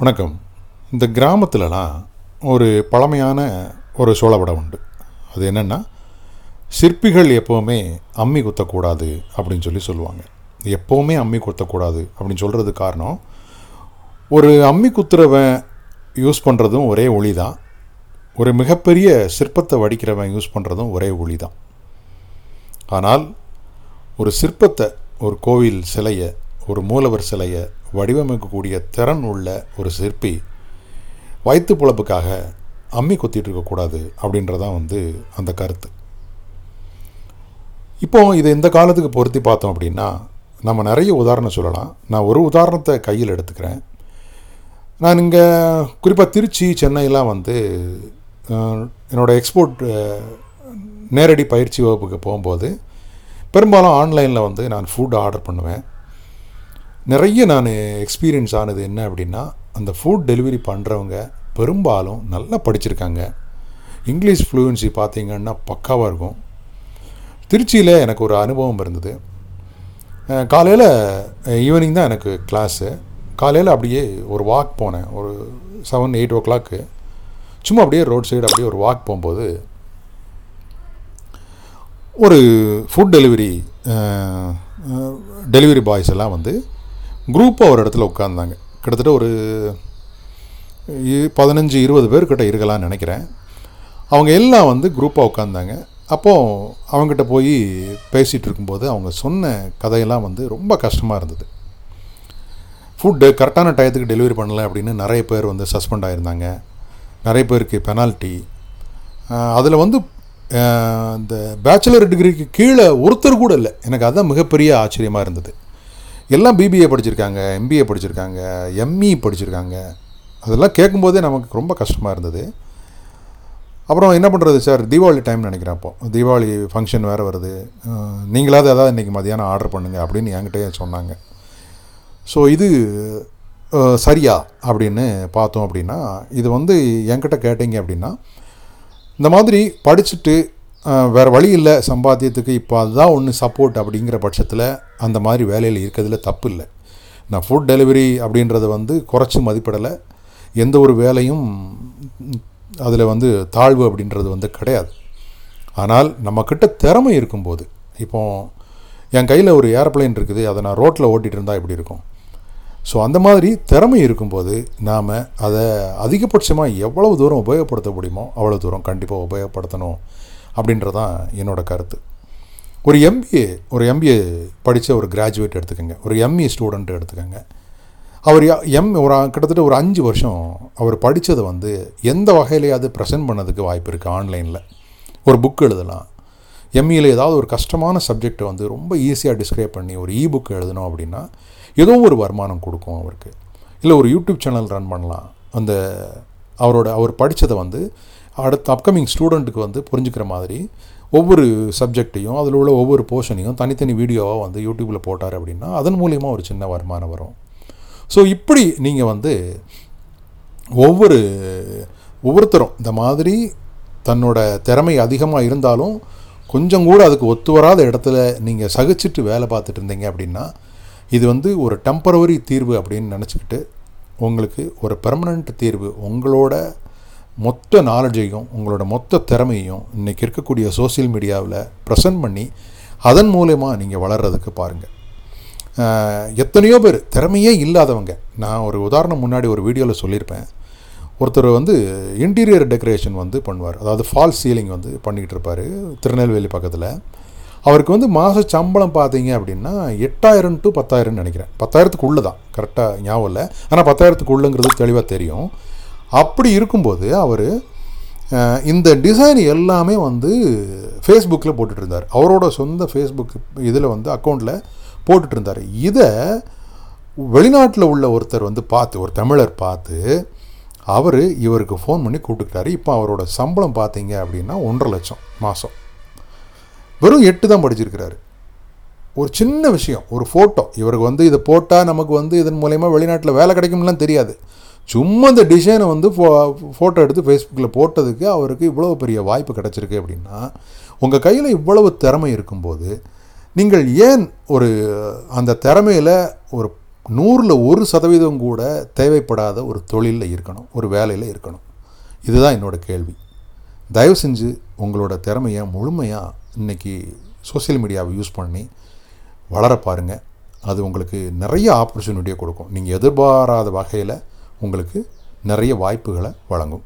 வணக்கம். இந்த கிராமத்துலலாம் ஒரு பழமையான ஒரு சோழபடம் உண்டு. அது என்னென்னா சிற்பிகள் எப்போவுமே அம்மி குத்தக்கூடாது அப்படின்னு சொல்லி சொல்லுவாங்க. எப்போவுமே அம்மி குத்தக்கூடாது அப்படின்னு சொல்கிறது காரணம் ஒரு அம்மி குத்துறவன் யூஸ் பண்ணுறதும் ஒரே ஒளி தான் ஒரு மிகப்பெரிய சிற்பத்தை வடிக்கிறவன் யூஸ் பண்ணுறதும் ஒரே ஒளி தான் ஆனால் ஒரு சிற்பத்தை ஒரு கோவில் சிலையை ஒரு மூலவர் சிலையை வடிவமைக்கக்கூடிய திறன் உள்ள ஒரு சிற்பி வயிற்று பொழப்புக்காக அம்மி கொத்திட்டு இருக்கக்கூடாது அப்படின்றதான் வந்து அந்த கருத்து. இப்போ இதை இந்த காலத்துக்கு பொருத்தி பார்த்தோம் அப்படின்னா நம்ம நிறைய உதாரணம் சொல்லலாம். நான் ஒரு உதாரணத்தை கையில் எடுத்துக்கிறேன். நான் இங்கே குறிப்பாக திருச்சி சென்னையெலாம் வந்து என்னோடய எக்ஸ்போர்ட் நேரடி பயிற்சி வகுப்புக்கு போகும்போது பெரும்பாலும் ஆன்லைனில் வந்து நான் ஃபுட் ஆர்டர் பண்ணுவேன். நிறைய நான் எக்ஸ்பீரியன்ஸ் ஆனது என்ன அப்படின்னா அந்த ஃபுட் டெலிவரி பண்ணுறவங்க பெரும்பாலும் நல்லா படிச்சிருக்காங்க. இங்கிலீஷ் ஃப்ளூயன்சி பார்த்தீங்கன்னா பக்காவாக இருக்கும். திருச்சியில் எனக்கு ஒரு அனுபவம் இருந்தது. காலையில் ஈவினிங் தான் எனக்கு கிளாஸு காலையில் அப்படியே ஒரு வாக் போனேன். ஒரு செவன் எயிட் ஓ கிளாக்கு சும்மா அப்படியே ரோட் சைடு அப்படியே ஒரு வாக் போகும்போது ஒரு ஃபுட் டெலிவரி டெலிவரி பாய்ஸ் எல்லாம் வந்து குரூப்பாக ஒரு இடத்துல உட்காந்தாங்க கிட்டத்தட்ட ஒரு பதினஞ்சு இருபது பேர்கிட்ட இருக்கலாம்னு நினைக்கிறேன். அவங்க எல்லாம் வந்து குரூப்பாக உட்காந்தாங்க அப்போது அவங்ககிட்ட போய் பேசிகிட்டு இருக்கும்போது அவங்க சொன்ன கதையெல்லாம் வந்து ரொம்ப கஷ்டமாக இருந்தது. ஃபுட்டு கரெக்டான டயத்துக்கு டெலிவரி பண்ணலை அப்படின்னு நிறைய பேர் வந்து சஸ்பெண்ட் ஆகியிருந்தாங்க நிறைய பேருக்கு பெனால்ட்டி அதில் வந்து இந்த பேச்சுலர் டிகிரிக்கு கீழே ஒருத்தர் கூட இல்லை. எனக்கு அதுதான் மிகப்பெரிய ஆச்சரியமாக இருந்தது. எல்லாம் பிபிஏ படிச்சிருக்காங்க எம்பிஏ படிச்சிருக்காங்க எம்இ படிச்சிருக்காங்க. அதெல்லாம் கேட்கும்போதே நமக்கு ரொம்ப கஷ்டமாக இருந்தது. அப்புறம் என்ன பண்ணுறது சார்? தீபாவளி டைம் நினைக்கிறேன் அப்போ தீபாவளி ஃபங்க்ஷன் வேறு வருது. நீங்களாவது ஏதாவது இன்றைக்கி மதியானம் ஆர்டர் பண்ணுங்க அப்படின்னு என்கிட்டயே சொன்னாங்க. ஸோ இது சரியா அப்படின்னு பார்த்தோம் அப்படின்னா இது வந்து என்கிட்ட கேட்டீங்க அப்படின்னா இந்த மாதிரி படிச்சுட்டு வேறு வழி இல்லை. சம்பாத்தியத்துக்கு இப்போ அதுதான் ஒன்று சப்போர்ட் அப்படிங்கிற பட்சத்தில் அந்த மாதிரி வேலையில் இருக்கிறதுல தப்பு இல்லை. நான் ஃபுட் டெலிவரி அப்படின்றத வந்து குறைச்சி மதிப்பிடலை. எந்த ஒரு வேலையும் அதில் வந்து தாழ்வு அப்படின்றது வந்து கிடையாது. ஆனால் நம்மக்கிட்ட திறமை இருக்கும்போது இப்போ என் கையில் ஒரு ஏரோப்ளேன் இருக்குது. அதை நான் ரோட்டில் ஓட்டிகிட்டு இருந்தால் எப்படி இருக்கும்? ஸோ அந்த மாதிரி திறமை இருக்கும்போது நாம் அதை அதிகபட்சமாக எவ்வளவு தூரம் உபயோகப்படுத்த முடியுமோ அவ்வளோ தூரம் கண்டிப்பாக உபயோகப்படுத்தணும். அப்படின்றதான் என்னோட கருத்து. ஒரு எம்பிஏ ஒரு எம்பிஏ படித்த ஒரு கிராஜுவேட் எடுத்துக்கோங்க. ஒரு எம்இ ஸ்டூடெண்ட் எடுத்துக்கோங்க. அவர் யா- எம் ஒரு கிட்டத்தட்ட ஒரு அஞ்சு வருஷம் அவர் படித்ததை வந்து எந்த வகையிலையாவது ப்ரெசென்ட் பண்ணதுக்கு வாய்ப்பு இருக்குது ஆன்லைனில் ஒரு புக் எழுதலாம். எம்இயில் ஏதாவது ஒரு கஷ்டமான சப்ஜெக்டை வந்து ரொம்ப ஈஸியாக டிஸ்கிரைப் பண்ணி ஒரு இ புக் எழுதணும் அப்படின்னா ஏதோ ஒரு வருமானம் கொடுக்கும் அவருக்கு. இல்லை ஒரு யூடியூப் சேனல் ரன் பண்ணலாம். அந்த அவரோட அவர் படித்ததை வந்து அடுத்த அப்கமிங் ஸ்டூடெண்ட்டுக்கு வந்து புரிஞ்சுக்கிற மாதிரி ஒவ்வொரு சப்ஜெக்டையும் அதில் உள்ள ஒவ்வொரு போர்ஷனையும் தனித்தனி வீடியோவாக வந்து யூடியூப்பில் போட்டார் அப்படின்னா அதன் மூலியமாக ஒரு சின்ன வருமானம் வரும். ஸோ இப்படி நீங்கள் வந்து ஒவ்வொரு ஒவ்வொருத்தரும் இந்த மாதிரி தன்னோட திறமை அதிகமாக இருந்தாலும் கொஞ்சம் கூட அதுக்கு ஒத்து வராத இடத்துல நீங்கள் சகிச்சுட்டு வேலை பார்த்துட்டு இருந்தீங்க அப்படின்னா இது வந்து ஒரு டெம்பரவரி தீர்வு அப்படின்னு நினச்சிக்கிட்டு உங்களுக்கு ஒரு பெர்மனண்ட் தீர்வு உங்களோட மொத்த நாலேஜையும் உங்களோட மொத்த திறமையும் இன்றைக்கி இருக்கக்கூடிய சோஷியல் மீடியாவில் ப்ரெசன்ட் பண்ணி அதன் மூலயமா நீங்கள் வளர்கிறதுக்கு பாருங்கள் எத்தனையோ பேர் திறமையே இல்லாதவங்க. நான் ஒரு உதாரணம் முன்னாடி ஒரு வீடியோவில் சொல்லியிருப்பேன். ஒருத்தர் வந்து இன்டீரியர் டெக்கரேஷன் வந்து பண்ணுவார். அதாவது ஃபால் சீலிங் வந்து பண்ணிக்கிட்டு இருப்பார் திருநெல்வேலி பக்கத்தில். அவருக்கு வந்து மாத சம்பளம் பார்த்தீங்க அப்படின்னா எட்டாயிரம் டு பத்தாயிரம்னு நினைக்கிறேன். பத்தாயிரத்துக்கு உள்ளே தான் கரெக்டாக ஞாபகம் இல்லை. ஆனால் பத்தாயிரத்துக்கு உள்ளங்கிறது தெளிவாக தெரியும். அப்படி இருக்கும்போது அவர் இந்த டிசைன் எல்லாமே வந்து ஃபேஸ்புக்கில் போட்டுட்ருந்தார் அவரோட சொந்த ஃபேஸ்புக் இதில் வந்து அக்கௌண்ட்டில் போட்டுட்ருந்தார் இதை வெளிநாட்டில் உள்ள ஒருத்தர் வந்து பார்த்து ஒரு தமிழர் பார்த்து அவர் இவருக்கு ஃபோன் பண்ணி கூப்பிட்டுக்கிட்டாரு. இப்போ அவரோட சம்பளம் பார்த்தீங்க அப்படின்னா ஒன்றரை லட்சம் மாதம் வெறும் எட்டு தான் படிச்சிருக்கிறாரு. ஒரு சின்ன விஷயம் ஒரு ஃபோட்டோ இவருக்கு வந்து இதை போட்டால் நமக்கு வந்து இதன் மூலயமா வெளிநாட்டில் வேலை கிடைக்கும்லாம் தெரியாது. சும்மா இந்த டிசைனை வந்து ஃபோ ஃபோட்டோ எடுத்து ஃபேஸ்புக்கில் போட்டதுக்கு அவருக்கு இவ்வளோ பெரிய வாய்ப்பு கிடச்சிருக்கு அப்படின்னா உங்கள் கையில் இவ்வளவு திறமை இருக்கும்போது நீங்கள் ஏன் ஒரு அந்த திறமையில் ஒரு நூறில் ஒரு சதவீதம் கூட தேவைப்படாத ஒரு தொழிலில் இருக்கணும் ஒரு வேலையில் இருக்கணும்? இதுதான் என்னோடய கேள்வி. தயவு செஞ்சு உங்களோட திறமையை முழுமையாக இன்றைக்கி சோஷியல் மீடியாவை யூஸ் பண்ணி வளர பாருங்கள் அது உங்களுக்கு நிறைய ஆப்பர்ச்சுனிட்டியை கொடுக்கும். நீங்கள் எதிர்பாராத வகையில் உங்களுக்கு நிறைய வாய்ப்புகளை வழங்கும்.